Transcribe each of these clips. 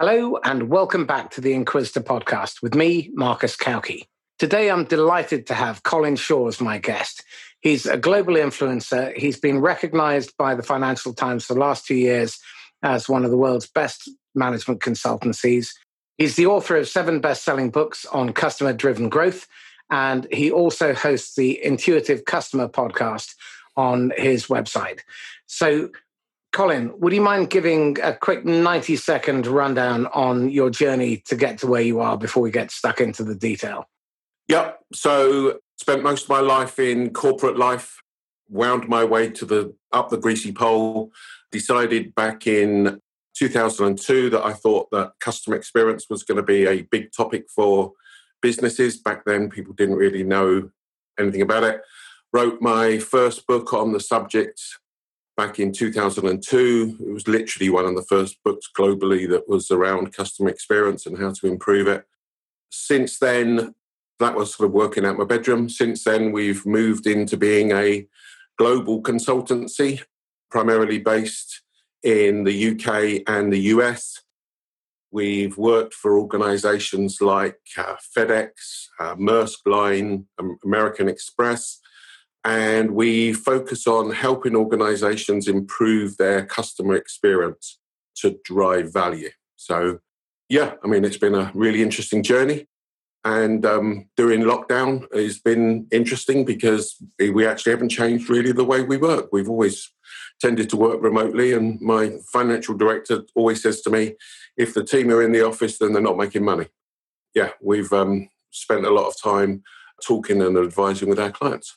Hello, and welcome back to the Inquisitor podcast with me, Marcus Cauchi. Today, I'm delighted to have Colin Shaw as my guest. He's a global influencer. He's been recognized by the Financial Times for the last two years as one of the world's best management consultancies. He's the author of seven best selling books on customer driven growth, and he also hosts the Intuitive Customer podcast on his website. So, Colin, would you mind giving a quick 90 second rundown on your journey to get to where you are before we get stuck into the detail? Yep. So spent most of my life in corporate life, wound my way to the up the greasy pole, decided back in 2002 that I thought that customer experience was going to be a big topic for businesses. Back then people didn't really know anything about it. Wrote my first book on the subject back in 2002. It was literally one of the first books globally that was around customer experience and how to improve it. Since then, that was sort of working out my bedroom. Since then, we've moved into being a global consultancy, primarily based in the UK and the US. We've worked for organizations like uh, FedEx, uh, Maersk Line, American Express, and we focus on helping organizations improve their customer experience to drive value. So, yeah, I mean, it's been a really interesting journey. And um, during lockdown it's been interesting because we actually haven't changed really the way we work. We've always tended to work remotely, and my financial director always says to me, if the team are in the office, then they're not making money. Yeah, we've um, spent a lot of time talking and advising with our clients.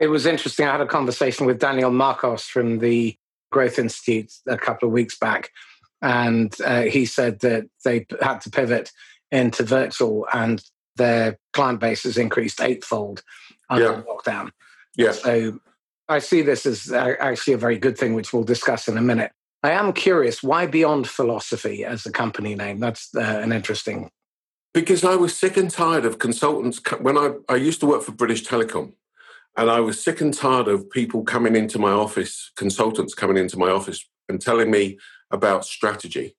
It was interesting. I had a conversation with Daniel Marcos from the Growth Institute a couple of weeks back, and uh, he said that they had to pivot into virtual and their client base has increased eightfold under yeah. lockdown. Yeah. So I see this as actually a very good thing, which we'll discuss in a minute. I am curious, why Beyond Philosophy as a company name? That's uh, an interesting. Because I was sick and tired of consultants. When I, I used to work for British Telecom, and I was sick and tired of people coming into my office, consultants coming into my office and telling me about strategy.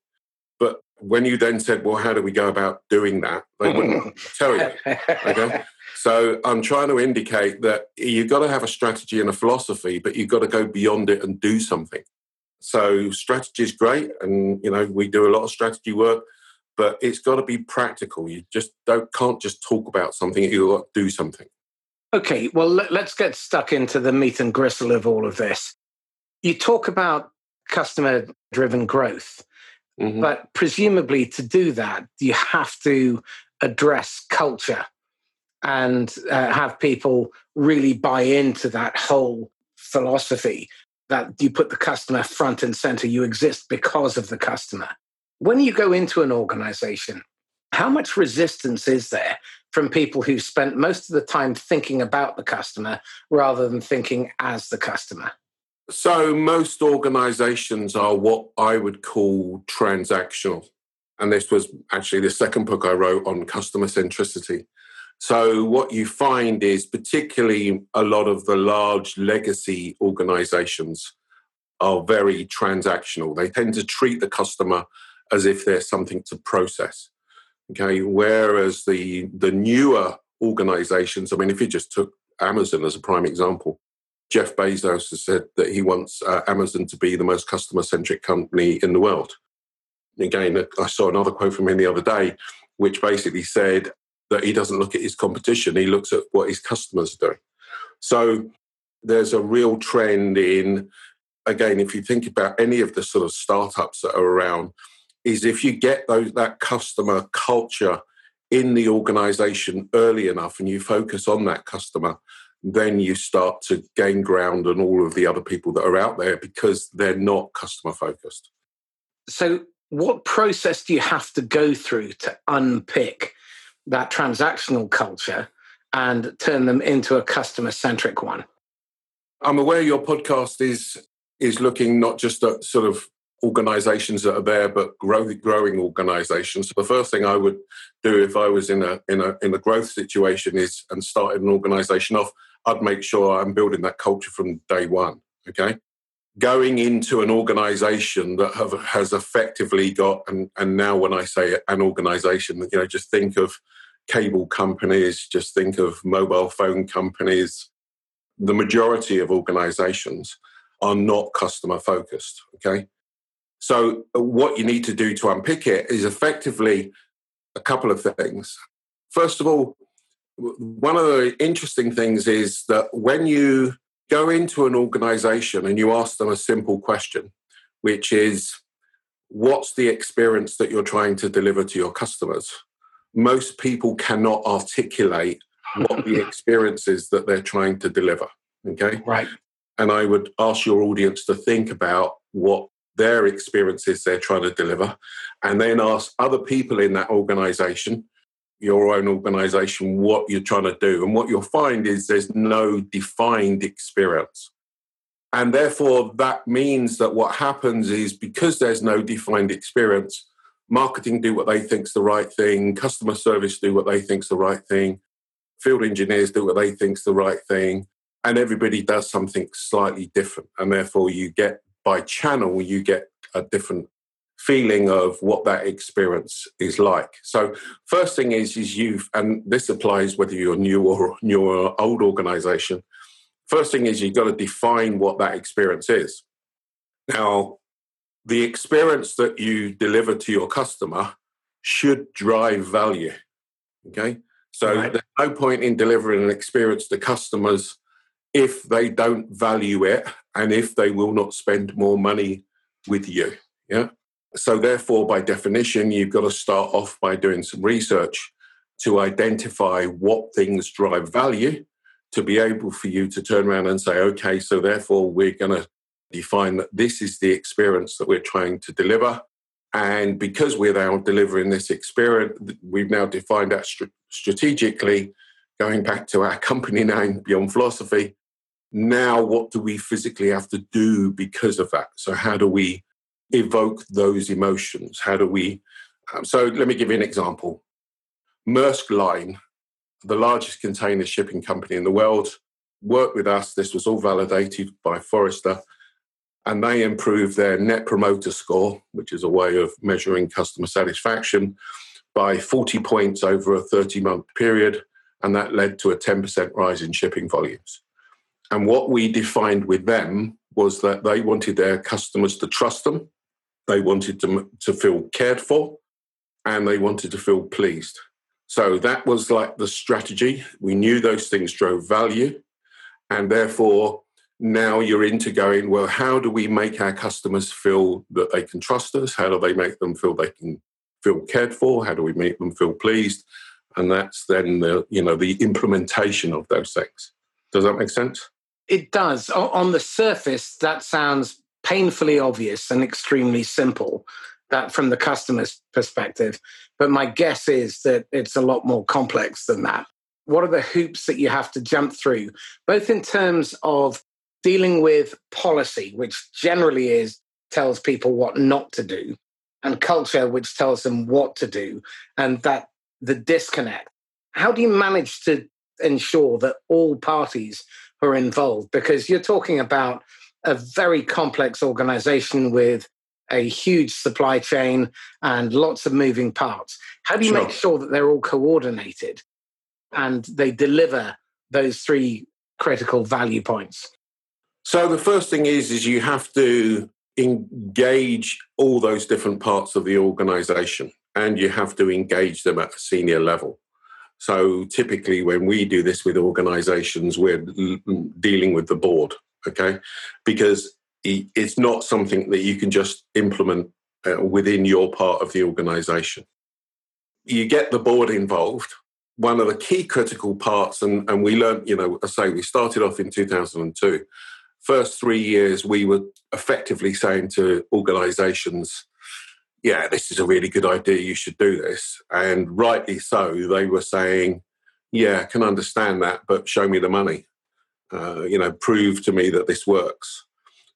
But when you then said, well, how do we go about doing that? They wouldn't tell you. Okay. So I'm trying to indicate that you've got to have a strategy and a philosophy, but you've got to go beyond it and do something. So strategy is great. And, you know, we do a lot of strategy work, but it's got to be practical. You just don't, can't just talk about something. You've got to do something. Okay, well, let's get stuck into the meat and gristle of all of this. You talk about customer driven growth, mm-hmm. but presumably to do that, you have to address culture and uh, have people really buy into that whole philosophy that you put the customer front and center, you exist because of the customer. When you go into an organization, how much resistance is there from people who spent most of the time thinking about the customer rather than thinking as the customer? So, most organizations are what I would call transactional. And this was actually the second book I wrote on customer centricity. So, what you find is, particularly a lot of the large legacy organizations are very transactional. They tend to treat the customer as if they're something to process. Okay, whereas the the newer organizations, I mean, if you just took Amazon as a prime example, Jeff Bezos has said that he wants uh, Amazon to be the most customer centric company in the world. Again, I saw another quote from him the other day, which basically said that he doesn't look at his competition, he looks at what his customers are doing. So there's a real trend in, again, if you think about any of the sort of startups that are around, is if you get those that customer culture in the organization early enough and you focus on that customer then you start to gain ground on all of the other people that are out there because they're not customer focused. So what process do you have to go through to unpick that transactional culture and turn them into a customer centric one? I'm aware your podcast is is looking not just at sort of organizations that are there but grow, growing organizations so the first thing i would do if i was in a in a in a growth situation is and started an organization off i'd make sure i'm building that culture from day one okay going into an organization that have, has effectively got, and, and now when I say an organization, you know, just think of cable companies, just think of mobile phone companies. The majority of organizations are not customer focused. Okay. So, uh, what you need to do to unpick it is effectively a couple of things. First of all, one of the interesting things is that when you go into an organization and you ask them a simple question, which is, What's the experience that you're trying to deliver to your customers? Most people cannot articulate what the experience is that they're trying to deliver. Okay. Right. And I would ask your audience to think about what their experiences they're trying to deliver, and then ask other people in that organization your own organization what you're trying to do. And what you'll find is there's no defined experience. And therefore, that means that what happens is because there's no defined experience, marketing do what they think's the right thing, customer service do what they think's the right thing, field engineers do what they think's the right thing, and everybody does something slightly different. And therefore, you get by channel, you get a different feeling of what that experience is like. So first thing is is you've and this applies whether you're new or new or old organization. First thing is you've got to define what that experience is. Now, the experience that you deliver to your customer should drive value. Okay. So right. there's no point in delivering an experience to customers if they don't value it and if they will not spend more money with you. Yeah. So, therefore, by definition, you've got to start off by doing some research to identify what things drive value to be able for you to turn around and say, okay, so therefore, we're going to define that this is the experience that we're trying to deliver. And because we're now delivering this experience, we've now defined that strategically, going back to our company name, Beyond Philosophy. Now, what do we physically have to do because of that? So, how do we evoke those emotions? How do we? Um, so let me give you an example. Maersk Line, the largest container shipping company in the world, worked with us. This was all validated by Forrester, and they improved their net promoter score, which is a way of measuring customer satisfaction, by 40 points over a 30 month period. And that led to a 10% rise in shipping volumes. And what we defined with them was that they wanted their customers to trust them they wanted to, to feel cared for and they wanted to feel pleased. So that was like the strategy. We knew those things drove value. And therefore, now you're into going, well, how do we make our customers feel that they can trust us? How do they make them feel they can feel cared for? How do we make them feel pleased? And that's then the, you know, the implementation of those things. Does that make sense? It does. On the surface, that sounds painfully obvious and extremely simple that from the customer's perspective. But my guess is that it's a lot more complex than that. What are the hoops that you have to jump through, both in terms of dealing with policy, which generally is tells people what not to do, and culture, which tells them what to do, and that the disconnect. How do you manage to ensure that all parties are involved? Because you're talking about a very complex organization with a huge supply chain and lots of moving parts. How do you sure. make sure that they're all coordinated and they deliver those three critical value points? So the first thing is is you have to engage all those different parts of the organization and you have to engage them at a senior level. So typically when we do this with organizations we're dealing with the board okay? Because it's not something that you can just implement uh, within your part of the organization. You get the board involved. One of the key critical parts, and, and we learned, you know, I say we started off in 2002. First three years, we were effectively saying to organizations, yeah, this is a really good idea. You should do this. And rightly so, they were saying, yeah, I can understand that, but show me the money. Uh, you know, prove to me that this works.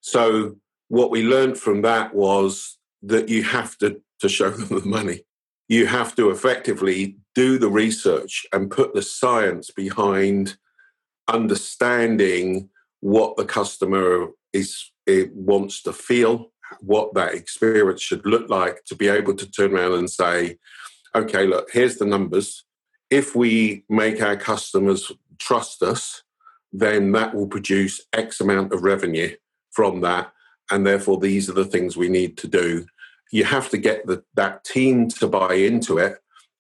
So what we learned from that was that you have to, to show them the money. You have to effectively do the research and put the science behind understanding what the customer is it wants to feel what that experience should look like to be able to turn around and say, okay, look, here's the numbers. If we make our customers trust us, then that will produce X amount of revenue from that. And therefore, these are the things we need to do. You have to get the, that team to buy into it.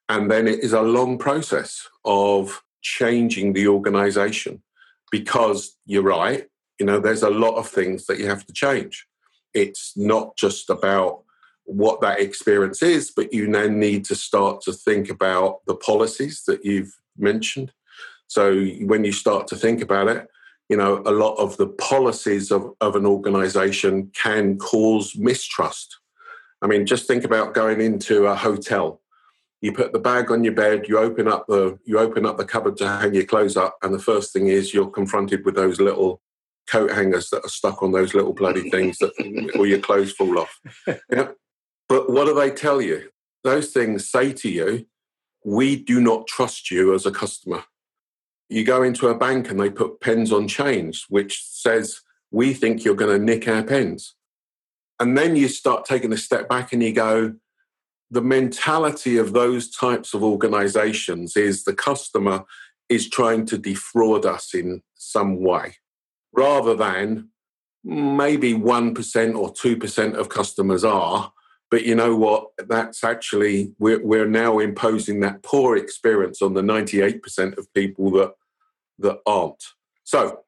And then it is a long process of changing the organization because you're right, you know, there's a lot of things that you have to change. It's not just about what that experience is, but you then need to start to think about the policies that you've mentioned. So when you start to think about it, you know, a lot of the policies of, of an organization can cause mistrust. I mean, just think about going into a hotel. You put the bag on your bed, you open up the you open up the cupboard to hang your clothes up, and the first thing is you're confronted with those little coat hangers that are stuck on those little bloody things that all your clothes fall off. Yeah. But what do they tell you? Those things say to you, we do not trust you as a customer. You go into a bank and they put pens on chains, which says, we think you're going to nick our pens. And then you start taking a step back and you go, the mentality of those types of organizations is the customer is trying to defraud us in some way, rather than maybe 1% or 2% of customers are. But you know what? That's actually, we're, we're now imposing that poor experience on the 98% of people that, that aren't. So,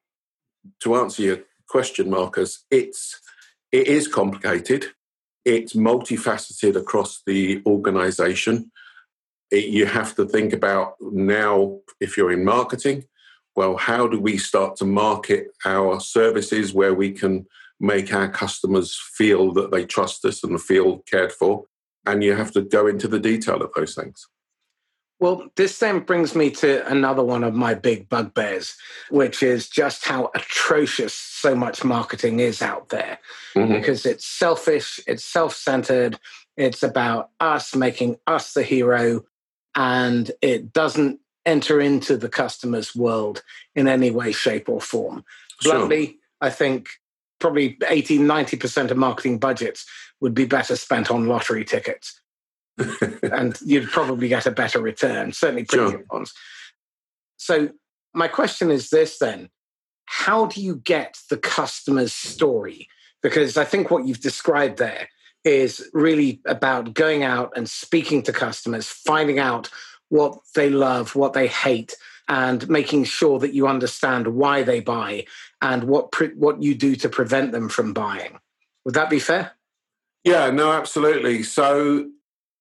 to answer your question, Marcus, it's, it is complicated it's multifaceted across the organization. It, you have to think about now, if you're in marketing, well, how do we start to market our services where we can make our customers feel that they trust us and feel cared for? And you have to go into the detail of those things. Well, this then brings me to another one of my big bugbears, which is just how atrocious so much marketing is out there. Mm-hmm. Because it's selfish, it's self centered, it's about us making us the hero, and it doesn't enter into the customer's world in any way, shape, or form. Sure. Bluntly, I think probably 80, 90% of marketing budgets would be better spent on lottery tickets and you'd probably get a better return, certainly premium sure. ones. So, my question is this then how do you get the customer's story? Because I think what you've described there is really about going out and speaking to customers, finding out what they love, what they hate, and making sure that you understand why they buy and what pre- what you do to prevent them from buying. Would that be fair? Yeah, no, absolutely. So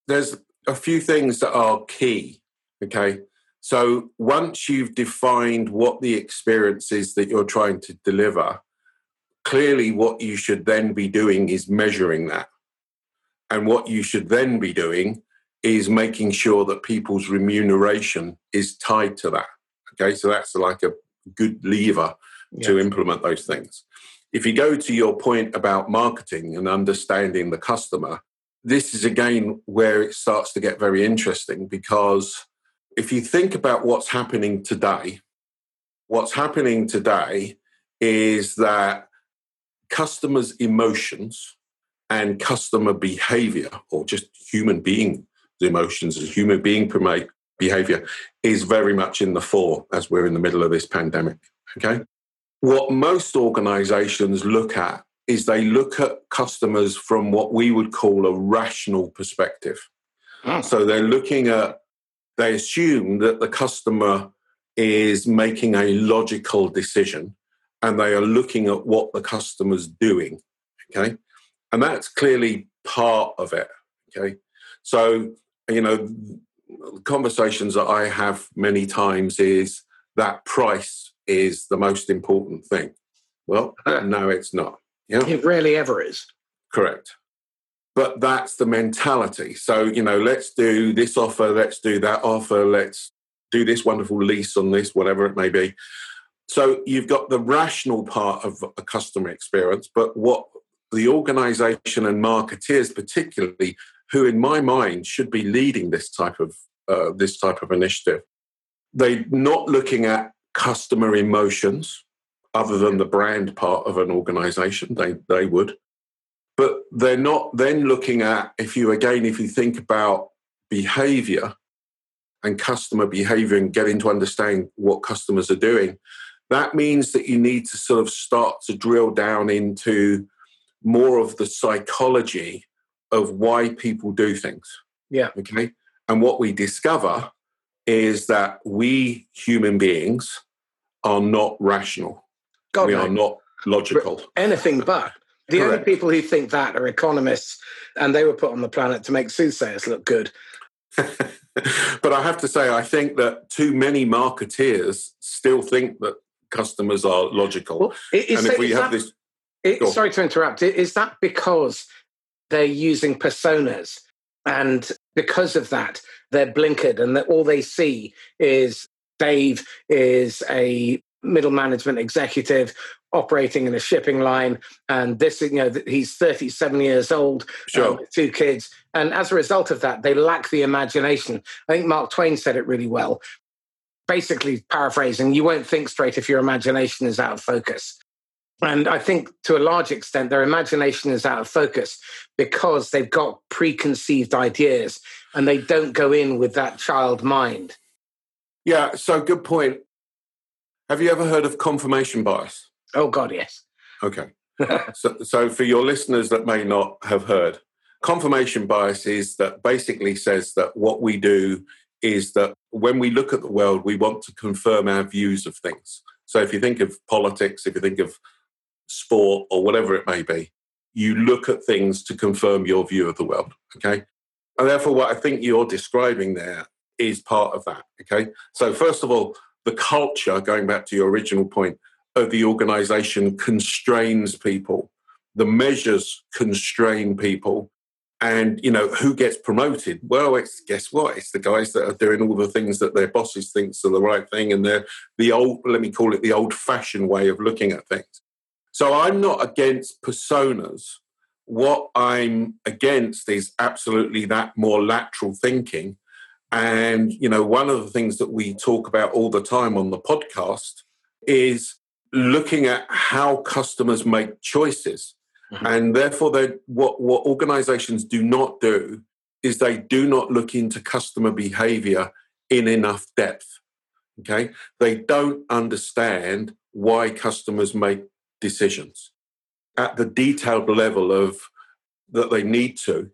there's a few things that are key. Okay. So once you've defined what the experience is that you're trying to deliver, clearly what you should then be doing is measuring that. And what you should then be doing is making sure that people's remuneration is tied to that. Okay. So that's like a good lever yes. to implement those things. If you go to your point about marketing and understanding the customer, this is again where it starts to get very interesting because if you think about what's happening today, what's happening today is that customers' emotions and customer behavior, or just human being emotions and human being promote behavior, is very much in the fore as we're in the middle of this pandemic. Okay. What most organizations look at is they look at customers from what we would call a rational perspective. Oh. So they're looking at, they assume that the customer is making a logical decision and they are looking at what the customer's doing. Okay. And that's clearly part of it. Okay. So, you know, conversations that I have many times is that price is the most important thing. Well, no, it's not. Yeah. It rarely ever is. Correct. But that's the mentality. So, you know, let's do this offer, let's do that offer, let's do this wonderful lease on this, whatever it may be. So you've got the rational part of a customer experience, but what the organization and marketeers, particularly, who in my mind should be leading this type of uh, this type of initiative, they're not looking at customer emotions other than the brand part of an organization. They, they would. But they're not then looking at, if you again, if you think about behavior and customer behavior and getting to understand what customers are doing, that means that you need to sort of start to drill down into more of the psychology of why people do things. Yeah. Okay. And what we discover is that we human beings are not rational. God, we are not logical. Anything but. The Correct. only people who think that are economists, and they were put on the planet to make soothsayers look good. but I have to say, I think that too many marketeers still think that customers are logical. Well, is, and if we have that, this. It, sorry to interrupt. Is that because they're using personas. And because of that, they're blinkered and that all they see is Dave is a middle management executive operating in a shipping line and this you know he's 37 years old sure. um, two kids. And as a result of that they lack the imagination. I think mark twain said it really well basically paraphrasing you won't think straight if your imagination is out of focus and I think to a large extent, their imagination is out of focus because they've got preconceived ideas and they don't go in with that child mind. Yeah, so good point. Have you ever heard of confirmation bias? Oh, God, yes. Okay. so, so, for your listeners that may not have heard, confirmation bias is that basically says that what we do is that when we look at the world, we want to confirm our views of things. So if you think of politics, if you think of sport, or whatever it may be. You look at things to confirm your view of the world. Okay. And therefore, what I think you're describing there is part of that. Okay. So, first of all, the culture, going back to your original point, of the organization constrains people. The measures constrain people. And, you know, who gets promoted? Well, it's guess what? It's the guys that are doing all the things that their bosses thinks are the right thing. And they're the old, let me call it the old fashioned way of looking at things. So I'm not against personas. What I'm against is absolutely that more lateral thinking. And, you know, one of the things that we talk about all the time on the podcast is looking at how customers make choices. Mm-hmm. And therefore, what, what organizations do not do is they do not look into customer behavior in enough depth. Okay. They don't understand why customers make decisions at the detailed level of that they need to.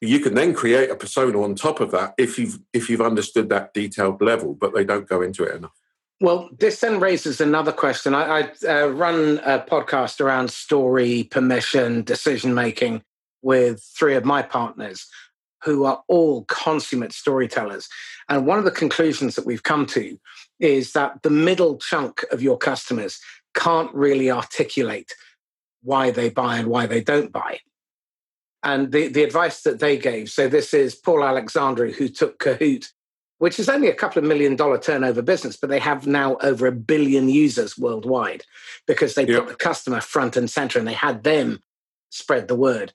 You can then create a persona on top of that if you've if you've understood that detailed level but they don't go into it enough. Well this then raises another question. I, I uh, run a podcast around story permission decision making with three of my partners who are all consummate storytellers. And one of the conclusions that we've come to is that the middle chunk of your customers can't really articulate why they buy and why they don't buy. And the, the advice that they gave so, this is Paul Alexandru, who took Kahoot, which is only a couple of million dollar turnover business, but they have now over a billion users worldwide because they yep. put the customer front and center and they had them spread the word.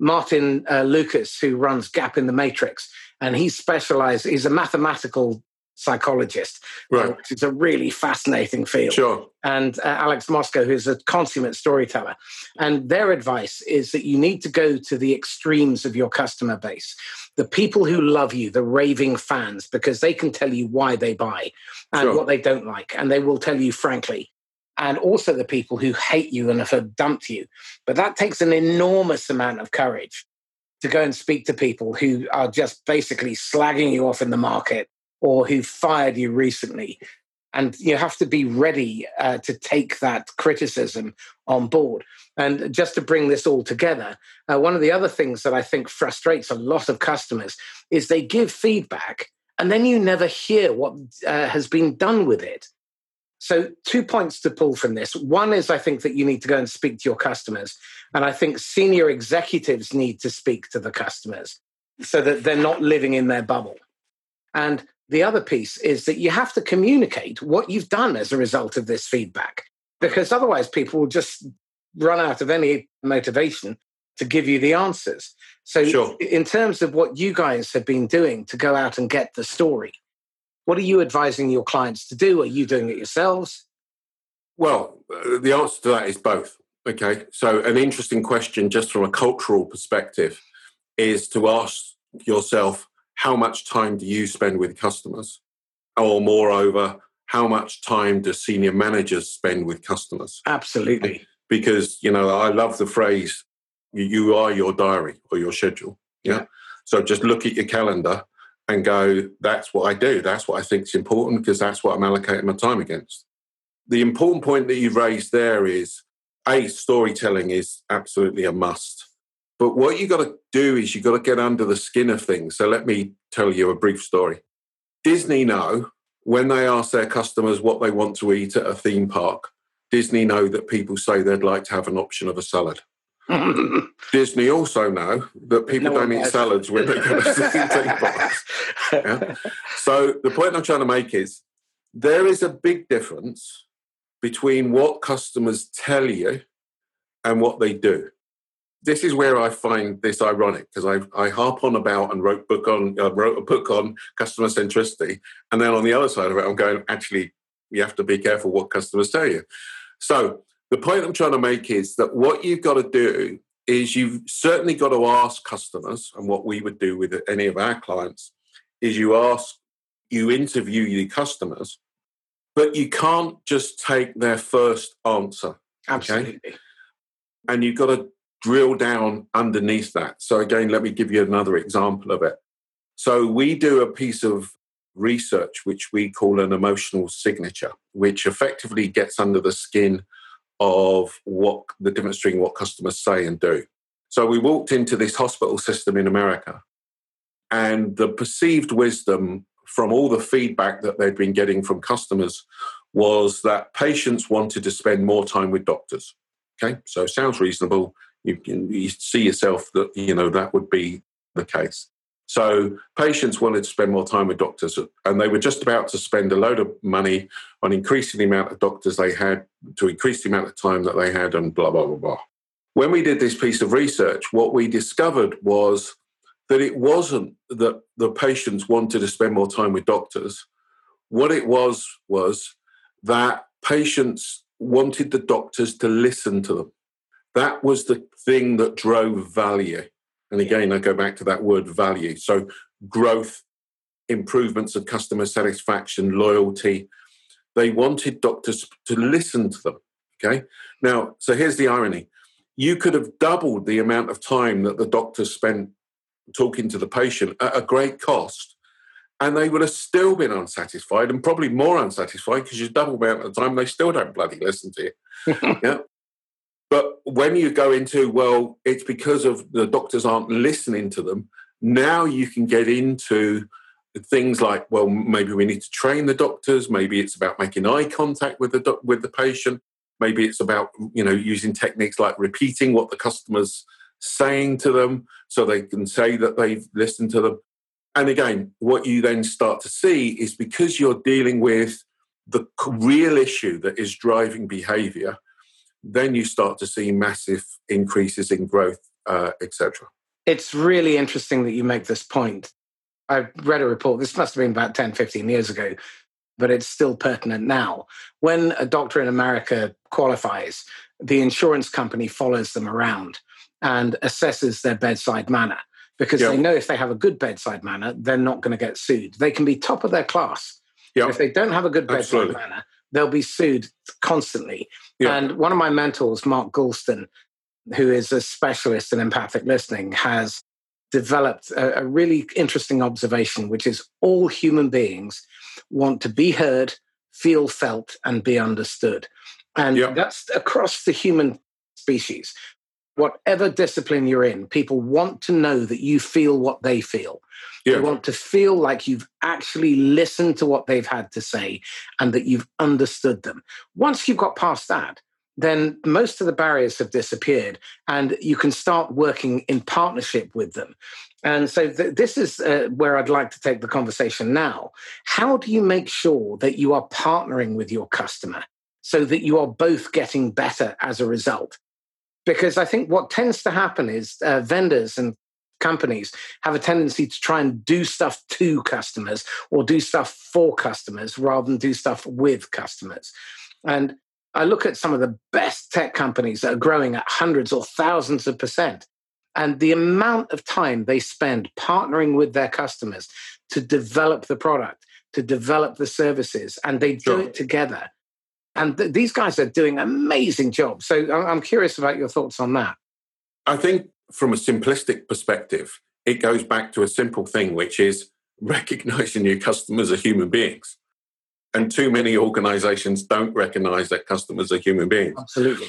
Martin uh, Lucas, who runs Gap in the Matrix, and he specialized, he's a mathematical psychologist, uh, right. which is a really fascinating field. Sure. And uh, Alex Moscow, who's a consummate storyteller. And their advice is that you need to go to the extremes of your customer base. The people who love you, the raving fans, because they can tell you why they buy and sure. what they don't like. And they will tell you frankly. And also the people who hate you and have dumped you. But that takes an enormous amount of courage to go and speak to people who are just basically slagging you off in the market or who fired you recently. And you have to be ready uh, to take that criticism on board. And just to bring this all together, uh, one of the other things that I think frustrates a lot of customers is they give feedback and then you never hear what uh, has been done with it. So, two points to pull from this. One is I think that you need to go and speak to your customers. And I think senior executives need to speak to the customers so that they're not living in their bubble. And the other piece is that you have to communicate what you've done as a result of this feedback, because otherwise people will just run out of any motivation to give you the answers. So, sure. in terms of what you guys have been doing to go out and get the story, what are you advising your clients to do? Are you doing it yourselves? Well, uh, the answer to that is both. Okay. So, an interesting question, just from a cultural perspective, is to ask yourself how much time do you spend with customers? Or, moreover, how much time do senior managers spend with customers? Absolutely. Because, you know, I love the phrase, you are your diary or your schedule. Yeah. yeah. So just look at your calendar and go, that's what I do. That's what I think is important because that's what I'm allocating my time against. The important point that you've raised there is a storytelling is absolutely a must. But what you got to do is you got to get under the skin of things. So let me tell you a brief story. Disney know when they ask their customers what they want to eat at a theme park, Disney know that people say they'd like to have an option of a salad. Disney also know that people no don't eat salads when they go to theme parks. Yeah? So the point I'm trying to make is there is a big difference between what customers tell you and what they do. This is where I find this ironic because I, I harp on about and wrote book on uh, wrote a book on customer centricity, and then on the other side of it, I'm going actually you have to be careful what customers tell you. So the point I'm trying to make is that what you've got to do is you've certainly got to ask customers, and what we would do with any of our clients is you ask, you interview the customers, but you can't just take their first answer. Absolutely. Okay? And you've got to drill down underneath that. So, again, let me give you another example of it. So, we do a piece of research which we call an emotional signature, which effectively gets under the skin of what the difference between what customers say and do. So we walked into this hospital system in America, and the perceived wisdom from all the feedback that they'd been getting from customers was that patients wanted to spend more time with doctors. Okay, so sounds reasonable. You can you see yourself that you know that would be the case. So patients wanted to spend more time with doctors, and they were just about to spend a load of money on increasing the amount of doctors they had to increase the amount of time that they had, and blah blah blah blah. When we did this piece of research, what we discovered was that it wasn't that the patients wanted to spend more time with doctors. What it was was that patients wanted the doctors to listen to them. That was the thing that drove value. And again, I go back to that word value. So, growth, improvements of customer satisfaction, loyalty. They wanted doctors to listen to them. Okay. Now, so here's the irony you could have doubled the amount of time that the doctors spent talking to the patient at a great cost, and they would have still been unsatisfied and probably more unsatisfied because you double the amount of time they still don't bloody listen to you. yeah. But when you go into, well, it's because of the doctors aren't listening to them, now you can get into things like, well, maybe we need to train the doctors, maybe it's about making eye contact with the with the patient, maybe it's about, you know, using techniques like repeating what the customer's saying to them so they can say that they've listened to them. And again, what you then start to see is because you're dealing with the real issue that is driving behavior, then you start to see massive increases in growth, uh, etc. It's really interesting that you make this point. I read a report, this must have been about 10, 15 years ago, but it's still pertinent now. When a doctor in America qualifies, the insurance company follows them around and assesses their bedside manner because yep. they know if they have a good bedside manner, they're not going to get sued. They can be top of their class. Yep. If they don't have a good bedside Absolutely. manner, they'll be sued constantly. Yeah. And one of my mentors, Mark Goulston, who is a specialist in empathic listening, has developed a, a really interesting observation, which is all human beings want to be heard, feel felt, and be understood. And that's across the human species. Whatever discipline you're in, people want to know that you feel what they feel. Yeah. You want to feel like you've actually listened to what they've had to say and that you've understood them. Once you've got past that, then most of the barriers have disappeared and you can start working in partnership with them. And so th- this is uh, where I'd like to take the conversation now. How do you make sure that you are partnering with your customer so that you are both getting better as a result? Because I think what tends to happen is uh, vendors and companies have a tendency to try and do stuff to customers or do stuff for customers rather than do stuff with customers. And I look at some of the best tech companies that are growing at hundreds or thousands of percent. And the amount of time they spend partnering with their customers to develop the product, to develop the services, and they do sure. it together. And th- these guys are doing amazing jobs. So I'm curious about your thoughts on that. I think from a simplistic perspective, it goes back to a simple thing, which is recognizing your customers are human beings. And too many organizations don't recognize that customers are human beings. Absolutely.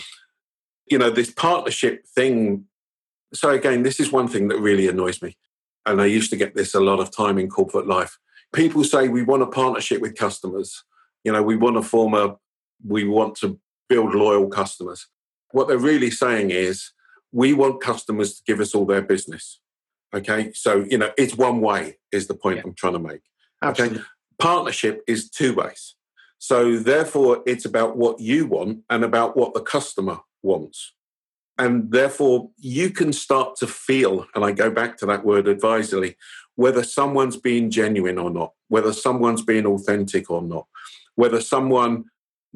You know, this partnership thing. So, again, this is one thing that really annoys me. And I used to get this a lot of time in corporate life. People say we want a partnership with customers. You know, we want to form a, we want to build loyal customers. What they're really saying is we want customers to give us all their business. Okay. So, you know, it's one way, is the point yeah. I'm trying to make. Absolutely. Okay. Partnership is two ways. So, therefore, it's about what you want and about what the customer wants. And therefore, you can start to feel, and I go back to that word advisedly, whether someone's being genuine or not, whether someone's being authentic or not, whether someone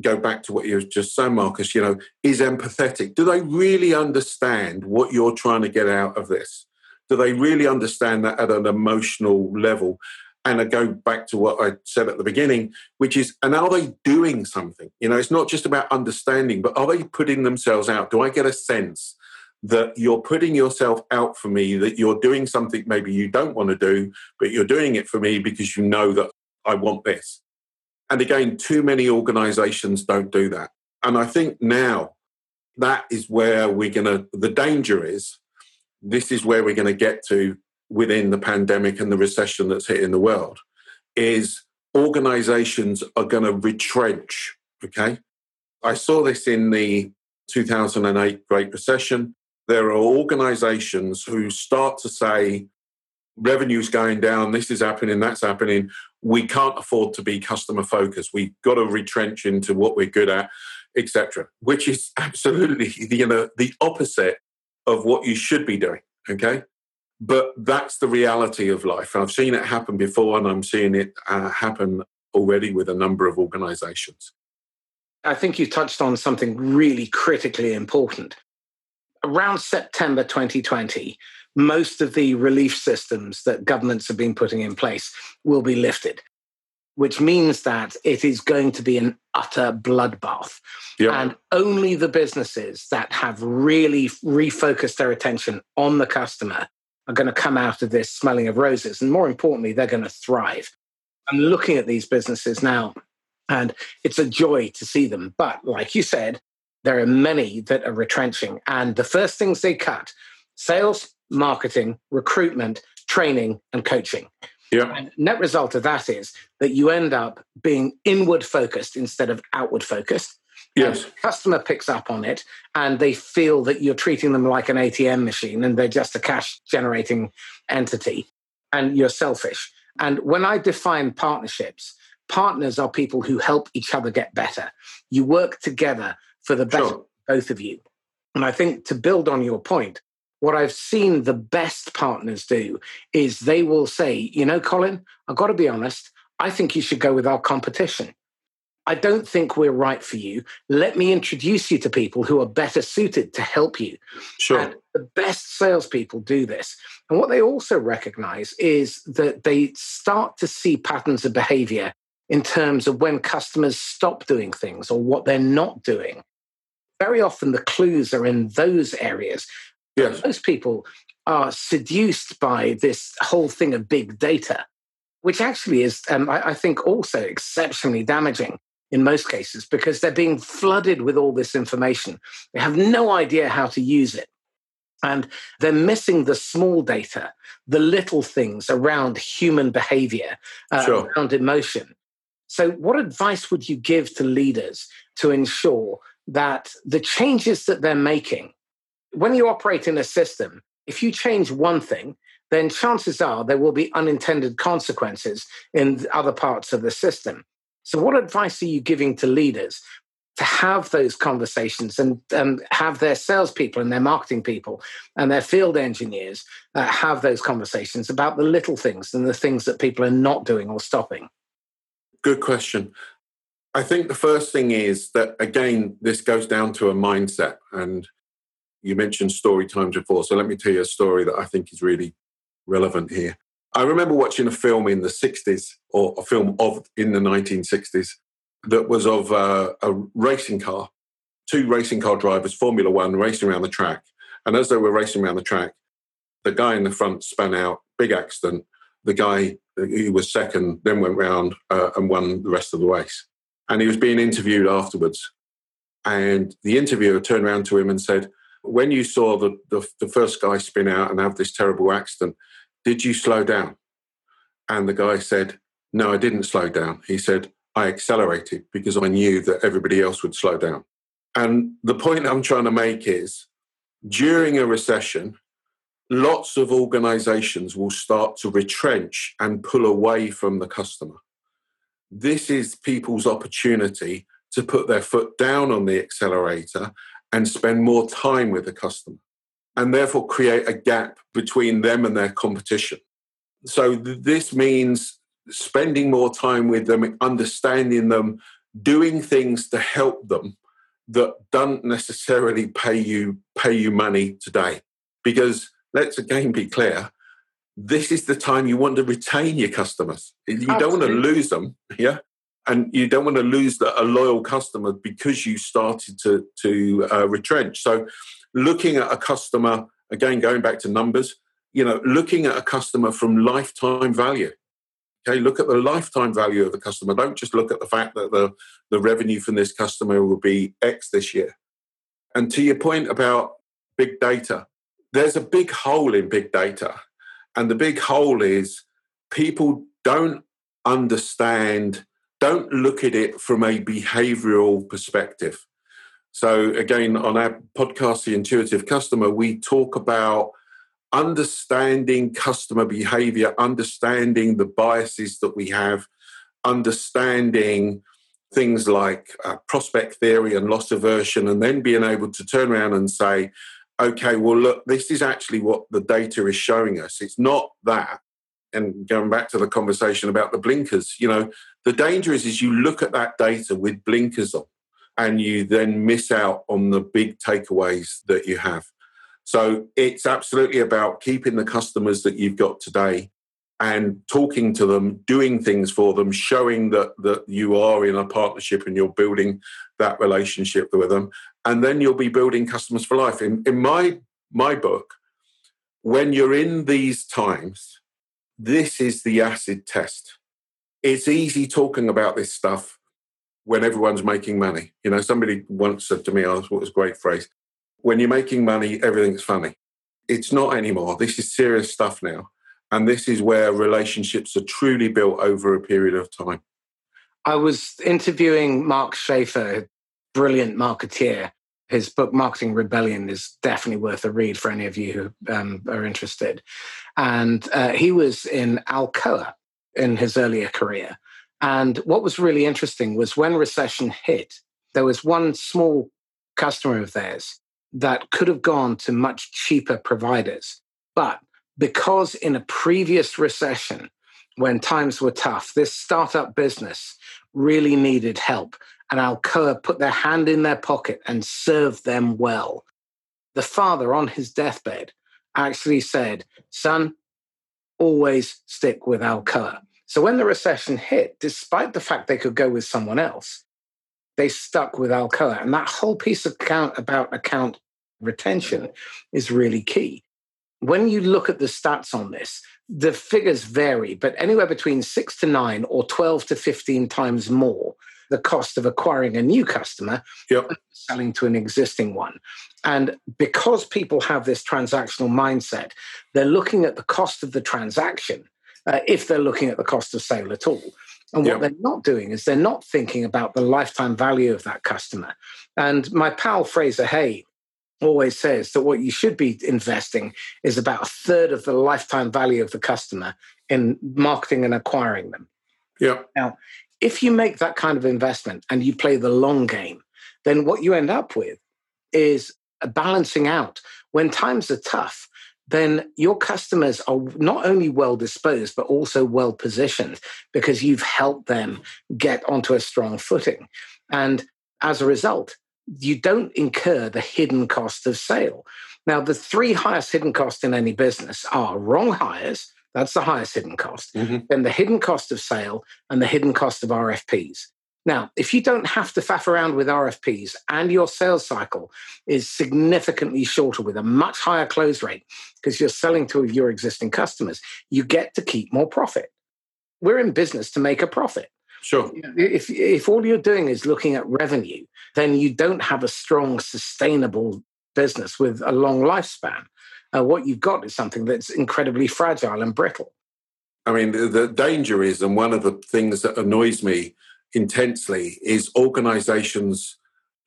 go back to what you were just saying, Marcus, you know, is empathetic. Do they really understand what you're trying to get out of this? Do they really understand that at an emotional level? And I go back to what I said at the beginning, which is, and are they doing something? You know, it's not just about understanding, but are they putting themselves out? Do I get a sense that you're putting yourself out for me, that you're doing something maybe you don't want to do, but you're doing it for me because you know that I want this? And again, too many organizations don't do that. And I think now that is where we're going to, the danger is, this is where we're going to get to within the pandemic and the recession that's hitting the world, is organizations are going to retrench. Okay. I saw this in the 2008 Great Recession. There are organizations who start to say, revenue's going down, this is happening, that's happening. We can't afford to be customer focused. We've got to retrench into what we're good at, etc. Which is absolutely you know the opposite of what you should be doing. Okay, but that's the reality of life. I've seen it happen before, and I'm seeing it uh, happen already with a number of organisations. I think you touched on something really critically important. Around September 2020, most of the relief systems that governments have been putting in place will be lifted, which means that it is going to be an utter bloodbath. Yep. And only the businesses that have really refocused their attention on the customer are going to come out of this smelling of roses. And more importantly, they're going to thrive. I'm looking at these businesses now, and it's a joy to see them. But like you said, there are many that are retrenching. And the first things they cut sales, marketing, recruitment, training, and coaching. Yeah. And net result of that is that you end up being inward focused instead of outward focused. Yes. customer picks up on it and they feel that you're treating them like an ATM machine and they're just a cash generating entity and you're selfish. And when I define partnerships, partners are people who help each other get better. You work together for the better sure. both of you. And I think to build on your point, what I've seen the best partners do is they will say, you know, Colin, I've got to be honest, I think you should go with our competition. I don't think we're right for you. Let me introduce you to people who are better suited to help you. Sure. And the best salespeople do this. And what they also recognize is that they start to see patterns of behavior in terms of when customers stop doing things or what they're not doing. Very often the clues are in those areas. Yes. Most people are seduced by this whole thing of big data, which actually is, um, I, I think, also exceptionally damaging in most cases because they're being flooded with all this information. They have no idea how to use it. And they're missing the small data, the little things around human behavior, uh, sure. around emotion. So, what advice would you give to leaders to ensure that the changes that they're making when you operate in a system, if you change one thing, then chances are there will be unintended consequences in other parts of the system. So, what advice are you giving to leaders to have those conversations and, have their salespeople and their marketing people and their field engineers uh, have those conversations about the little things and the things that people are not doing or stopping? Good question. I think the first thing is that, again, this goes down to a mindset. And you mentioned story times before. So let me tell you a story that I think is really relevant here. I remember watching a film in the 60s, or a film of in the 1960s, that was of uh, a racing car, two racing car drivers, Formula One, racing around the track. And as they were racing around the track, the guy in the front spun out, big accident. The guy who was second then went round uh, and won the rest of the race. And he was being interviewed afterwards. And the interviewer turned around to him and said, When you saw the, the, the first guy spin out and have this terrible accident, did you slow down? And the guy said, No, I didn't slow down. He said, I accelerated because I knew that everybody else would slow down. And the point I'm trying to make is during a recession, lots of organizations will start to retrench and pull away from the customer. This is people's opportunity to put their foot down on the accelerator and spend more time with the customer and therefore create a gap between them and their competition. So, th- this means spending more time with them, understanding them, doing things to help them that don't necessarily pay you pay you money today because let's again be clear this is the time you want to retain your customers you Absolutely. don't want to lose them yeah and you don't want to lose the, a loyal customer because you started to to uh, retrench. So looking at a customer again going back to numbers you know looking at a customer from lifetime value okay? Look at the lifetime value of the customer. Don't just look at the fact that the the revenue from this customer will be x this year. And to your point about big data there's a big hole in big data. And the big hole is people don't understand, don't look at it from a behavioral perspective. So, again, on our podcast, The Intuitive Customer, we talk about understanding customer behavior, understanding the biases that we have, understanding things like uh, prospect theory and loss aversion, and then being able to turn around and say, okay, well, look, this is actually what the data is showing us. It's not that. And going back to the conversation about the blinkers, you know, the danger is, is you look at that data with blinkers on and you then miss out on the big takeaways that you have. So it's absolutely about keeping the customers that you've got today and talking to them, doing things for them, showing that that you are in a partnership and you're building that relationship with them, and then you'll be building customers for life. In in my my book, when you're in these times, this is the acid test. It's easy talking about this stuff when everyone's making money. You know, somebody once said to me, "I thought it was a great phrase." When you're making money, everything's funny. It's not anymore. This is serious stuff now and this is where relationships are truly built over a period of time. I was interviewing Mark Schaefer, brilliant marketeer. His book, Marketing Rebellion, is definitely worth a read for any of you who um, are interested. And uh, he was in Alcoa in his earlier career. And what was really interesting was when recession hit, there was one small customer of theirs that could have gone to much cheaper providers, but because in a previous recession, when times were tough, this startup business really needed help. And Alcoa put their hand in their pocket and served them well. The father on his deathbed actually said, Son, always stick with Alcoa. So when the recession hit, despite the fact they could go with someone else, they stuck with Alcoa. And that whole piece of account about account retention is really key when you look at the stats on this, the figures vary, but anywhere between six to nine or 12 to 15 times more the cost of acquiring a new customer yep. selling to an existing one. And because people have this transactional mindset, they're looking at the cost of the transaction uh, if they're looking at the cost of sale at all. And what yep. they're not doing is they're not thinking about the lifetime value of that customer. And my pal Fraser Hay always says that what you should be investing is about a third of the lifetime value of the customer in marketing and acquiring them. Yeah. Now, if you make that kind of investment and you play the long game, then what you end up with is a balancing out. When times are tough, then your customers are not only well disposed, but also well positioned because you've helped them get onto a strong footing. And as a result, you don't incur the hidden cost of sale. Now, the three highest hidden costs in any business are wrong hires, that's the highest hidden cost, mm-hmm. then the hidden cost of sale and the hidden cost of RFPs. Now, if you don't have to faff around with RFPs and your sales cycle is significantly shorter with a much higher close rate because you're selling to your existing customers, you get to keep more profit. We're in business to make a profit. Sure. If, if all you're doing is looking at revenue, then you don't have a strong, sustainable business with a long lifespan. Uh, what you've got is something that's incredibly fragile and brittle. I mean, the, the danger is, and one of the things that annoys me intensely is organizations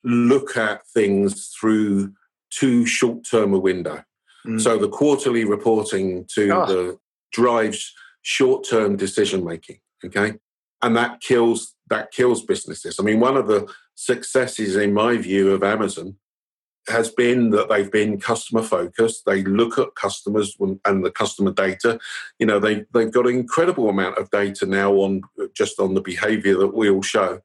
look at things through too short term a window. Mm. So the quarterly reporting to oh. the drives short term decision making. Okay. And that kills that kills businesses. I mean, one of the successes in my view of Amazon has been that they've been customer focused. They look at customers and the customer data. You know, they they've got an incredible amount of data now on just on the behaviour that we all show.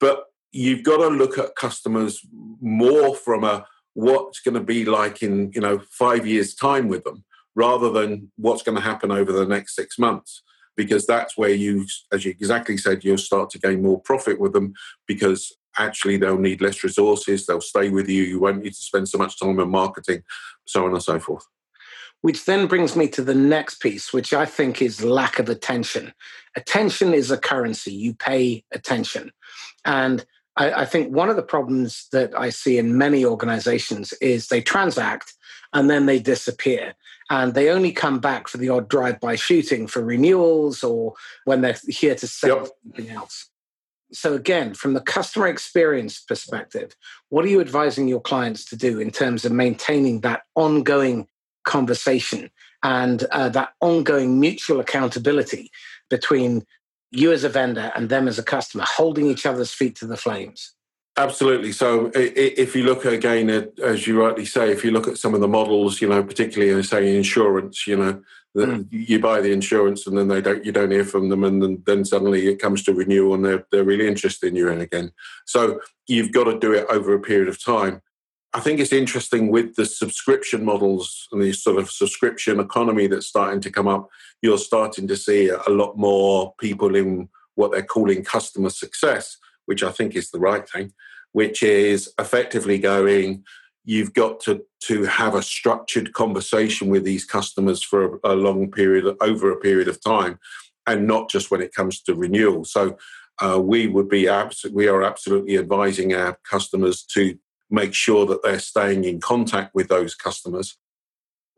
But you've got to look at customers more from a what's going to be like in you know five years time with them rather than what's going to happen over the next six months because that's where you as you exactly said you'll start to gain more profit with them because actually they'll need less resources, they'll stay with you, you won't need to spend so much time on marketing, so on and so forth. Which then brings me to the next piece, which I think is lack of attention. Attention is a currency, you pay attention. And I, I think one of the problems that I see in many organizations is they transact and then they disappear and they only come back for the odd drive-by shooting for renewals or when they're here to sell yep. something else. So, again, from the customer experience perspective, what are you advising your clients to do in terms of maintaining that ongoing conversation and uh, that ongoing mutual accountability between you as a vendor and them as a customer, holding each other's feet to the flames? Absolutely. So, if you look again, at, as you rightly say, if you look at some of the models, you know, particularly say insurance, you know, Mm. You buy the insurance and then they don't. You don't hear from them, and then, then suddenly it comes to renewal, and they're they're really interested in you again. So you've got to do it over a period of time. I think it's interesting with the subscription models and the sort of subscription economy that's starting to come up. You're starting to see a lot more people in what they're calling customer success, which I think is the right thing, which is effectively going you've got to to have a structured conversation with these customers for a, a long period over a period of time and not just when it comes to renewal. So uh, we would be abs- we are absolutely advising our customers to make sure that they're staying in contact with those customers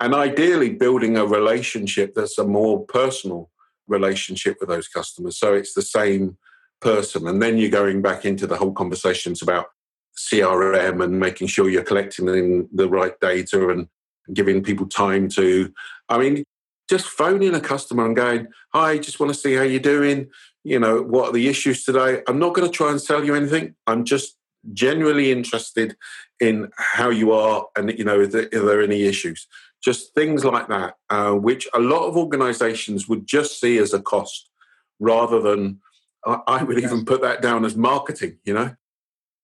and ideally building a relationship that's a more personal relationship with those customers. So it's the same person. And then you're going back into the whole conversations about CRM and making sure you're collecting the right data and giving people time to. I mean, just phoning a customer and going, "Hi, just want to see how you're doing. You know, what are the issues today?" I'm not going to try and sell you anything. I'm just genuinely interested in how you are and you know, are there, are there any issues? Just things like that, uh, which a lot of organisations would just see as a cost, rather than I would even put that down as marketing. You know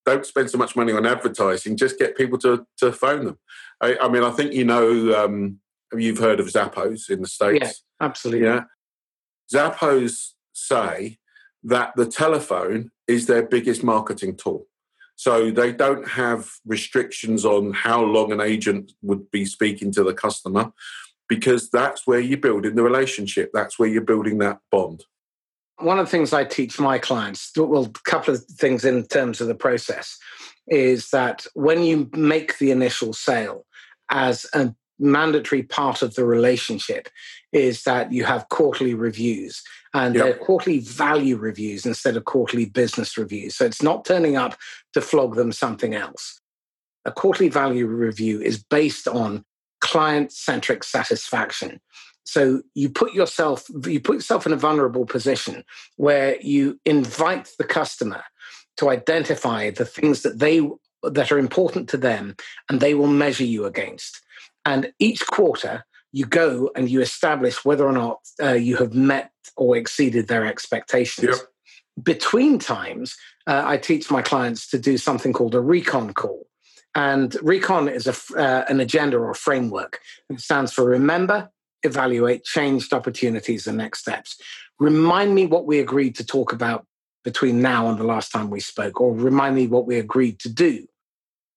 don't spend so much money on advertising. Just get people to to phone them. I, I mean, I think you know um, you've heard of Zappos in the states. Yeah, absolutely. Yeah, Zappos say that the telephone is their biggest marketing tool. So they don't have restrictions on how long an agent would be speaking to the customer because that's where you're building the relationship. That's where you're building that bond. One of the things I teach my clients, well, a couple of things in terms of the process, is that when you make the initial sale as a mandatory part of the relationship, is that you have quarterly reviews and yep. they're quarterly value reviews instead of quarterly business reviews. So it's not turning up to flog them something else. A quarterly value review is based on client centric satisfaction. So you put yourself you put yourself in a vulnerable position where you invite the customer to identify the things that they that are important to them and they will measure you against. And each quarter you go and you establish whether or not uh, you have met or exceeded their expectations. Yep. Between times, uh, I teach my clients to do something called a recon call. And recon is a, uh, an agenda or framework. It stands for remember, evaluate, changed opportunities, and next steps. Remind me what we agreed to talk about between now and the last time we spoke, or remind me what we agreed to do.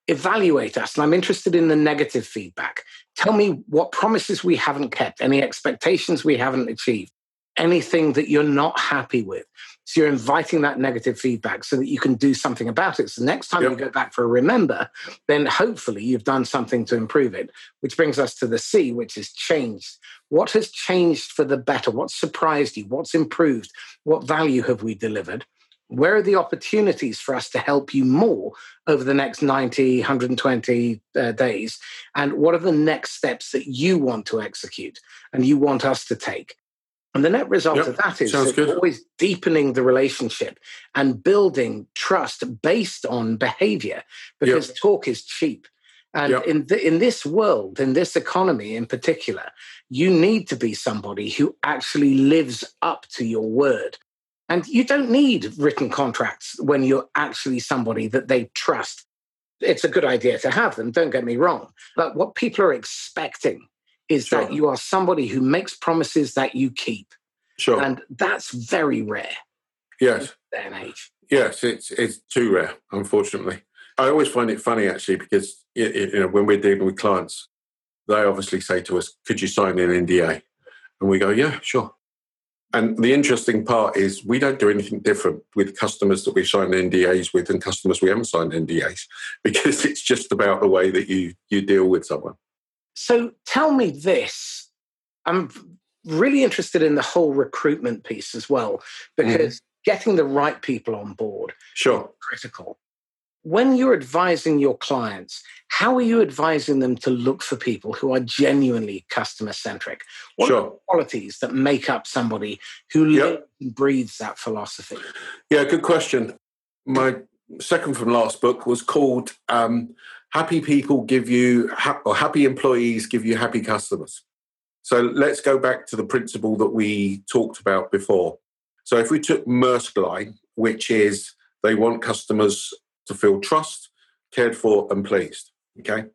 Evaluate us. And I'm interested in the negative feedback. Tell me what promises we haven't kept, any expectations we haven't achieved, anything that you're not happy with. So you're inviting that negative feedback so that you can do something about it. So next time yep. you go back for a remember, then hopefully you've done something to improve it. Which brings us to the C, which is changed. What has changed for the better? What surprised you? What's improved? What value have we delivered? Where are the opportunities for us to help you more over the next 90, 120 uh, days? And what are the next steps that you want to execute and you want us to take? And the net result yep. of that is always deepening the relationship and building trust based on behavior because yep. talk is cheap. And yep. in, the, in this world, in this economy in particular, you need to be somebody who actually lives up to your word. And you don't need written contracts when you're actually somebody that they trust. It's a good idea to have them, don't get me wrong. But what people are expecting is sure. that you are somebody who makes promises that you keep. Sure. And that's very rare. Yes. day and age. Yes, it's it's too rare, unfortunately. I always find it funny actually because you know when we're dealing with clients, they obviously say to us, "Could you sign an NDA?" And we go, "Yeah, sure." And the interesting part is we don't do anything different with customers that we sign NDAs with and customers we haven't signed NDAs because it's just about the way that you you deal with someone. So tell me this. I'm really interested in the whole recruitment piece as well, because mm. getting the right people on board sure critical. When you're advising your clients, how are you advising them to look for people who are genuinely customer centric? What sure. are the qualities that make up somebody who yep. lives and breathes that philosophy? Yeah, good question. My second from last book was called um, happy people give you or happy employees give you happy customers. So let's go back to the principle that we talked about before. So if we took Maersk line which is they want customers to feel trust cared for and pleased okay?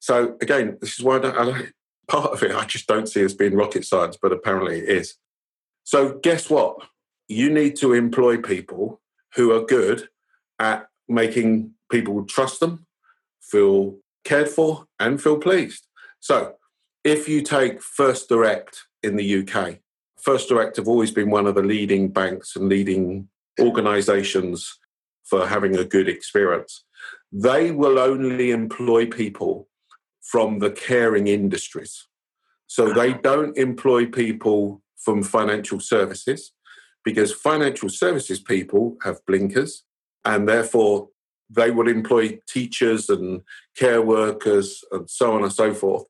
So again this is why I don't, I part of it i just don't see as being rocket science but apparently it is. So guess what? You need to employ people who are good at making people trust them feel cared for, and feel pleased. So, if you take First Direct in the UK, First Direct have always been one of the leading banks and leading organizations for having a good experience. They will only employ people from the caring industries. So they uh-huh. don't employ people from financial services because financial services people have blinkers and therefore they would employ teachers and care workers and so on and so forth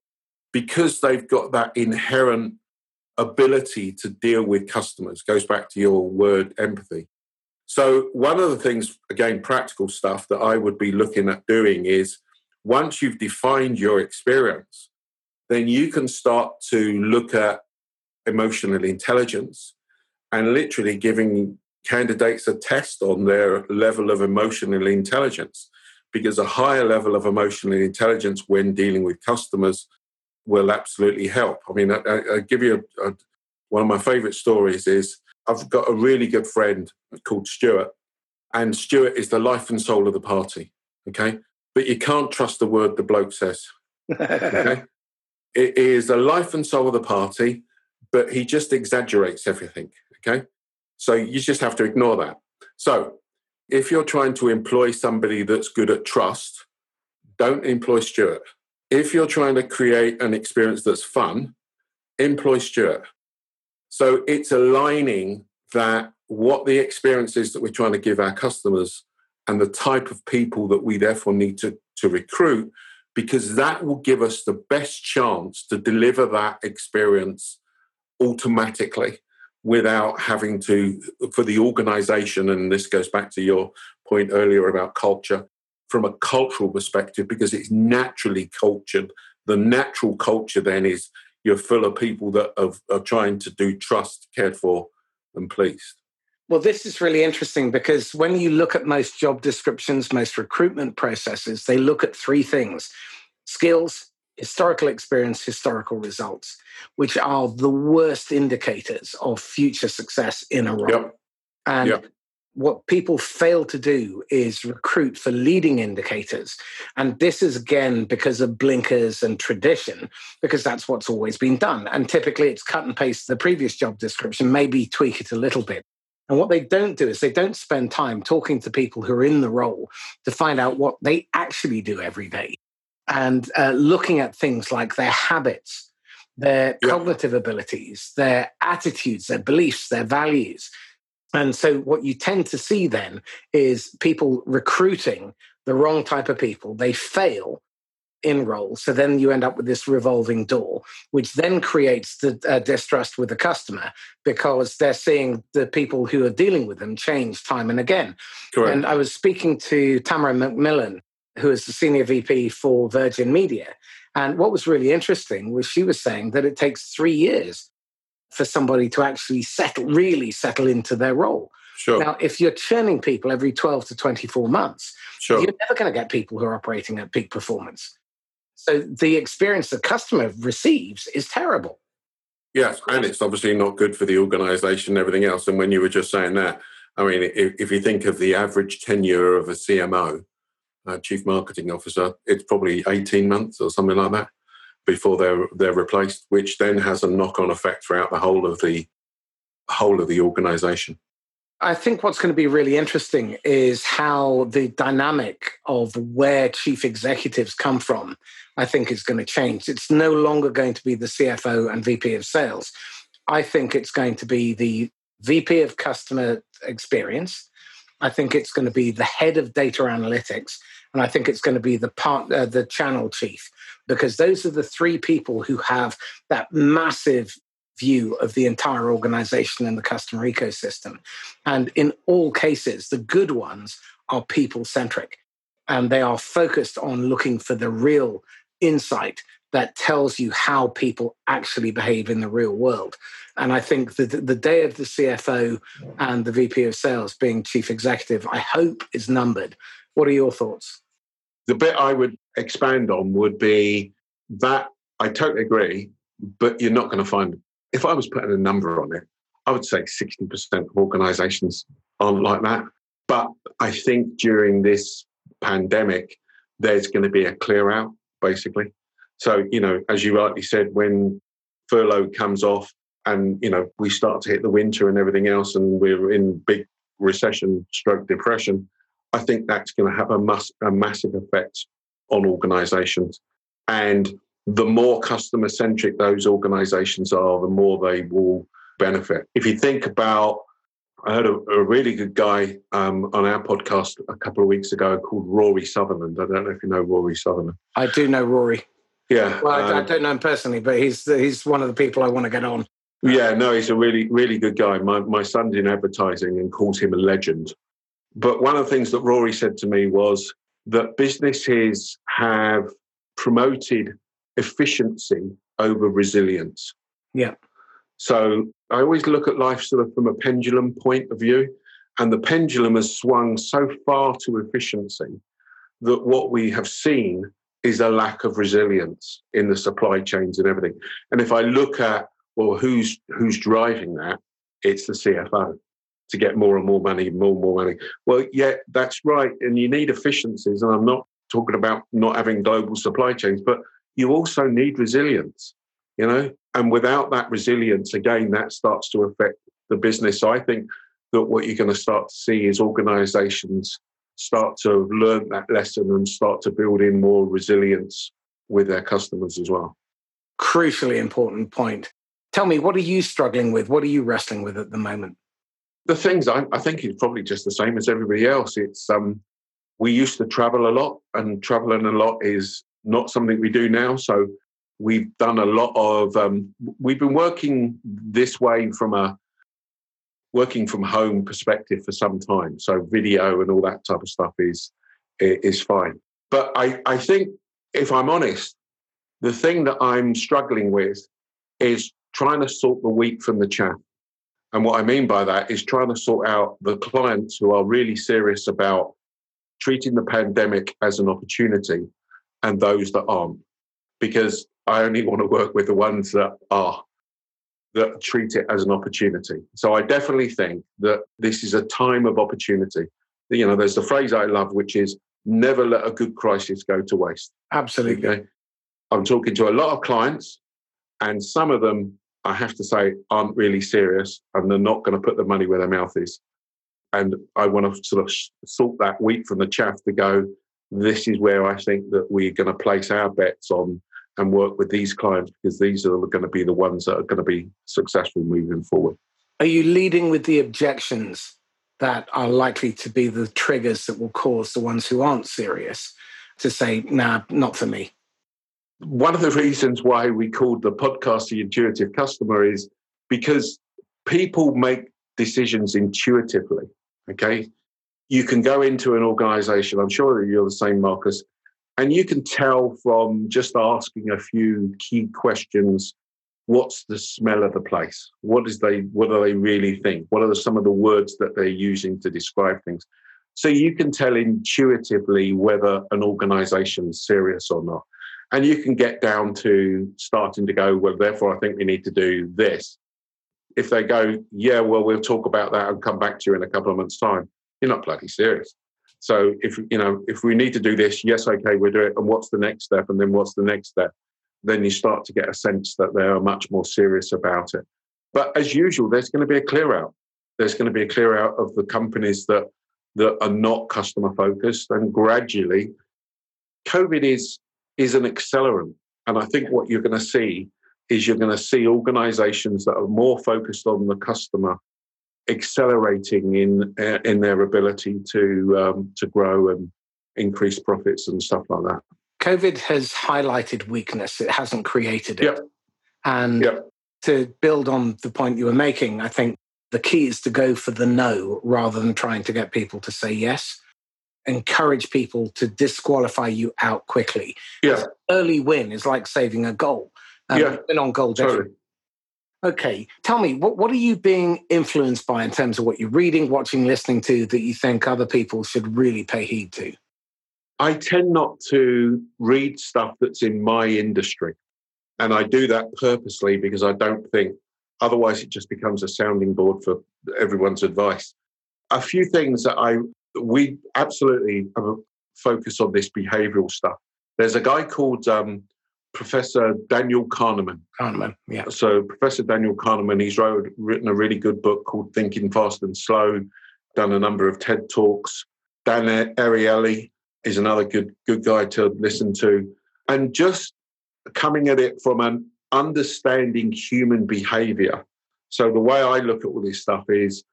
because they've got that inherent ability to deal with customers. Goes back to your word empathy. So one of the things again practical stuff that i would be looking at doing is once you've defined your experience then you can start to look at emotional intelligence and literally giving candidates a test on their level of emotional intelligence because a higher level of emotional intelligence when dealing with customers will absolutely help. I mean, I, I, I give you a, a, one of my favorite stories is I've got a really good friend called Stuart, and Stuart is the life and soul of the party. Okay, but you can't trust the word the bloke says. Okay, it is the life and soul of the party, but he just exaggerates everything. Okay, so you just have to ignore that. So if you're trying to employ somebody that's good at trust, don't employ Stuart. If you're trying to create an experience that's fun, employ Stuart. So it's aligning that what the experience is that we're trying to give our customers and the type of people that we therefore need to, to recruit, because that will give us the best chance to deliver that experience automatically without having to, for the organization, and this goes back to your point earlier about culture, from a cultural perspective, because it's naturally cultured. The natural culture then is you're full of people that are, are trying to do trust, cared for, and pleased. Well, this is really interesting because when you look at most job descriptions, most recruitment processes, they look at three things skills, historical experience, historical results, which are the worst indicators of future success in a role. Yep. And yep. what people fail to do is recruit for leading indicators. And this is again because of blinkers and tradition, because that's what's always been done. And typically it's cut and paste the previous job description, maybe tweak it a little bit. And what they don't do is they don't spend time talking to people who are in the role to find out what they actually do every day and uh, looking at things like their habits, their yeah. cognitive abilities, their attitudes, their beliefs, their values. And so, what you tend to see then is people recruiting the wrong type of people. They fail in roles. So then you end up with this revolving door, which then creates the uh, distrust with the customer because they're seeing the people who are dealing with them change time and again. Correct. And I was speaking to Tamara McMillan, who is the senior VP for Virgin Media. And what was really interesting was she was saying that it takes three years for somebody to actually settle, really settle into their role. Sure. Now, if you're churning people every 12 to 24 months, sure. you're never going to get people who are operating at peak performance. So the experience the customer receives is terrible. Yes, and it's obviously not good for the organization and everything else. And when you were just saying that, I mean, if, if you think of the average tenure of a CMO, uh, chief marketing officer, it's probably 18 months or something like that before they're they're replaced, which then has a knock-on effect throughout the whole of the whole of the organization. I think what's going to be really interesting is how the dynamic of where chief executives come from, I think is going to change. It's no longer going to be the CFO and VP of sales. I think it's going to be the VP of customer experience. I think it's going to be the head of data analytics and I think it's going to be the part, uh, the channel chief, because those are the three people who have that massive view of the entire organization and the customer ecosystem. And in all cases, the good ones are people centric, and they are focused on looking for the real insight that tells you how people actually behave in the real world. And I think that the day of the CFO and the VP of sales being chief executive, I hope is numbered. What are your thoughts? The bit I would expand on would be that I totally agree, but you're not going to find, if I was putting a number on it, I would say 60% of organizations aren't like that. But I think during this pandemic, there's going to be a clear out, basically. So, you know, as you rightly said, when furlough comes off and, you know, we start to hit the winter and everything else, and we're in big recession stroke depression, I think that's going to have a, mus- a massive effect on organizations. And the more customer centric those organizations are, the more they will benefit. If you think about, I heard a, a really good guy um, on our podcast a couple of weeks ago called Rory Sutherland. I don't know if you know Rory Sutherland. I do know Rory. Yeah. Well, I, um, I don't know him personally, but he's he's one of the people I want to get on. Yeah, no, he's a really, really good guy. My my son's in advertising and calls him a legend. But one of the things that Rory said to me was that businesses have promoted efficiency over resilience. Yeah. So I always look at life sort of from a pendulum point of view. And the pendulum has swung so far to efficiency that what we have seen is a lack of resilience in the supply chains and everything. And if I look at well, who's who's driving that? It's the CFO to get more and more money, more and more money. Well, yeah, that's right. And you need efficiencies. And I'm not talking about not having global supply chains, but you also need resilience, you know? And without that resilience, again, that starts to affect the business. So I think that what you're going to start to see is organizations start to learn that lesson and start to build in more resilience with their customers as well. Crucially important point. Tell me, what are you struggling with? What are you wrestling with at the moment? the things I, I think is probably just the same as everybody else. It's um, we used to travel a lot, and traveling a lot is not something we do now. So we've done a lot of. Um, we've been working this way from a working from home perspective for some time. So video and all that type of stuff is is fine. But I, I think if I'm honest, the thing that I'm struggling with is trying to sort the wheat from the chaff. And what I mean by that is trying to sort out the clients who are really serious about treating the pandemic as an opportunity and those that aren't. Because I only want to work with the ones that are, that treat it as an opportunity. So I definitely think that this is a time of opportunity. You know, there's the phrase I love, which is never let a good crisis go to waste. Absolutely. Okay? I'm talking to a lot of clients, and some of them, I have to say, aren't really serious and they're not going to put the money where their mouth is. And I want to sort of sort that wheat from the chaff to go, this is where I think that we're going to place our bets on and work with these clients because these are going to be the ones that are going to be successful moving forward. Are you leading with the objections that are likely to be the triggers that will cause the ones who aren't serious to say, nah, not for me? One of the reasons why we called the podcast the intuitive customer is because people make decisions intuitively. Okay. You can go into an organization, I'm sure that you're the same, Marcus, and you can tell from just asking a few key questions what's the smell of the place? What is they what do they really think? What are some of the words that they're using to describe things? So you can tell intuitively whether an organization is serious or not. And you can get down to starting to go well therefore i think we need to do this. If they go yeah well we'll talk about that and come back to you in a couple of months time you're not bloody serious so if you know if we need to do this, yes, okay, we'll do it. And what's the next step? And then what's the next step? Then you start to get a sense that they are much more serious about it. But as usual, there's going to be a clear out. There's going to be a clear out of the companies that that are not customer focused, and gradually, COVID is is an accelerant. And I think what you're going to see is you're going to see organizations that are more focused on the customer accelerating in uh, in their ability to um, to grow and increase profits and stuff like that. COVID has highlighted weakness; it hasn't created it. Yep. And yep. to build on the point you were making, I think the key is to go for the no rather than trying to get people to say yes. Encourage people to disqualify you out quickly. Yeah. Early win is like saving a goal. Um, yeah. Been on goal totally. Okay, tell me what what are you being influenced by in terms of what you're reading, watching, listening to that you think other people should really pay heed to? I tend not to read stuff that's in my industry, and I do that purposely because I don't think otherwise it just becomes a sounding board for everyone's advice. A few things that I we absolutely focus on this behavioural stuff. There's a guy called um, Professor Daniel Kahneman. Kahneman, yeah. So Professor Daniel Kahneman, he's wrote, written a really good book called Thinking Fast and Slow, done a number of TED Talks. Dan Ariely is another good, good guy to listen to. And just coming at it from an understanding human behavior. So the way I look at all this stuff is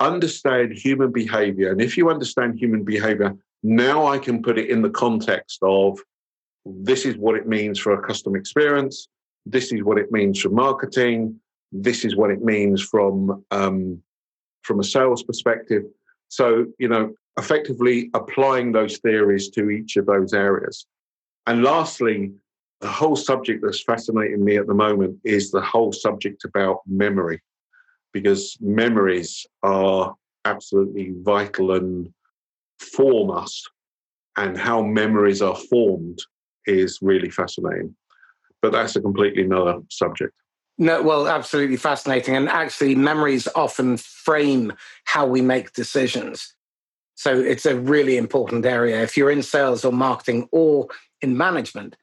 understand human behavior. And if you understand human behavior, now I can put it in the context of this is what it means for a customer experience. This is what it means for marketing. This is what it means from um, from a sales perspective. So you know, effectively applying those theories to each of those areas. And lastly, the whole subject that's fascinating me at the moment is the whole subject about memory, because memories are absolutely vital and form us, and how memories are formed is really fascinating. But that's a completely another subject. No, well, absolutely fascinating. And actually, memories often frame how we make decisions. So it's a really important area. If you're in sales or marketing or in management,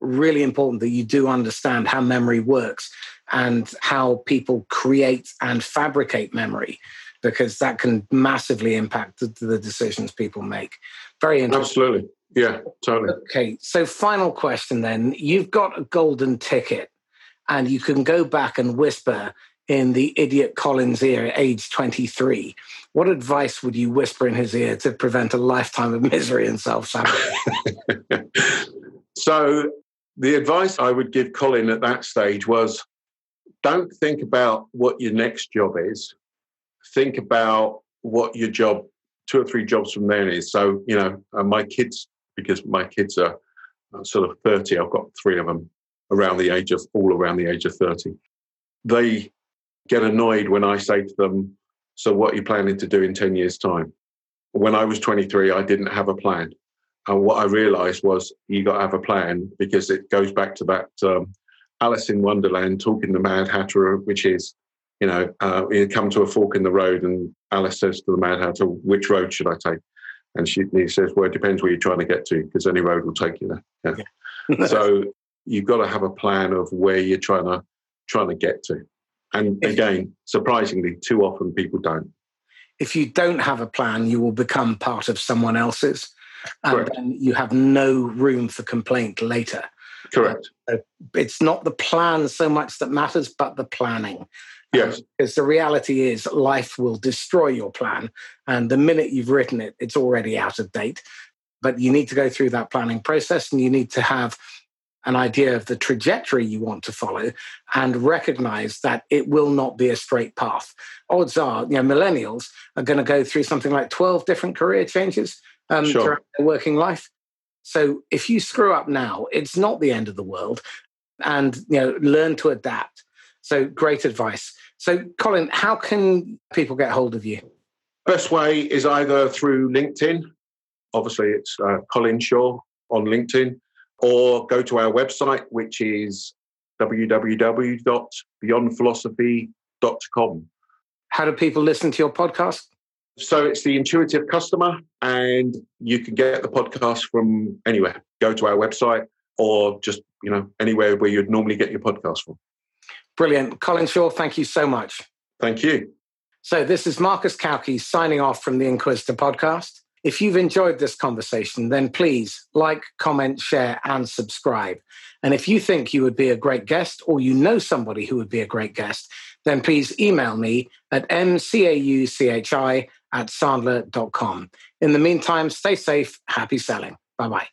really important that you do understand how memory works and how people create and fabricate memory, because that can massively impact the, the decisions people make. Very interesting. Absolutely. Yeah, totally. Okay, so final question then. You've got a golden ticket and you can go back and whisper in the idiot Colin's ear at age 23. What advice would you whisper in his ear to prevent a lifetime of misery and self sabotage? so, the advice I would give Colin at that stage was don't think about what your next job is. Think about what your job, two or three jobs from there is. So, you know, uh, my kids because my kids are uh, sort of 30. I've got three of them. around the age of all around the age of 30. They get annoyed when I say to them, So, what are you planning to do in 10 years' time? When I was 23, I didn't have a plan. And what I realized was you got to have a plan because it goes back to that um, Alice in Wonderland talking to Mad Hatter, which is, you know, uh, you come to a fork in the road and Alice says to the Mad Hatter, which road should I take? And she, he says, well, it depends where you're trying to get to because any road will take you there. Yeah. yeah. so you've got to have a plan of where you're trying to trying to get to. And again, surprisingly, too often people don't. If you don't have a plan, you will become part of someone else's, and Correct. then you have no room for complaint later. Correct. Uh, it's not the plan so much that matters, but the planning. Yes. Because the reality is, life will destroy your plan. And the minute you've written it, it's already out of date. But you need to go through that planning process and you need to have an idea of the trajectory you want to follow and recognize that it will not be a straight path. Odds are, you know, millennials are going to go through something like 12 different career changes um, sure. throughout their working life. So if you screw up now, it's not the end of the world. And, you know, learn to adapt. So great advice. So, Colin, how can people get hold of you? Best way is either through LinkedIn. Obviously, it's uh, Colin Shaw on LinkedIn or go to our website, which is www.beyondphilosophy.com. How do people listen to your podcast? So it's the intuitive customer, and you can get the podcast from anywhere. Go to our website or just, you know, anywhere where you'd normally get your podcast from. Brilliant. Colin Shaw, thank you so much. Thank you. So this is Marcus Cauchi signing off from the Inquisitor podcast. If you've enjoyed this conversation, then please like, comment, share, and subscribe. And if you think you would be a great guest or you know somebody who would be a great guest, then please email me at mcauchi at sandler.com. In the meantime, stay safe, happy selling. Bye bye.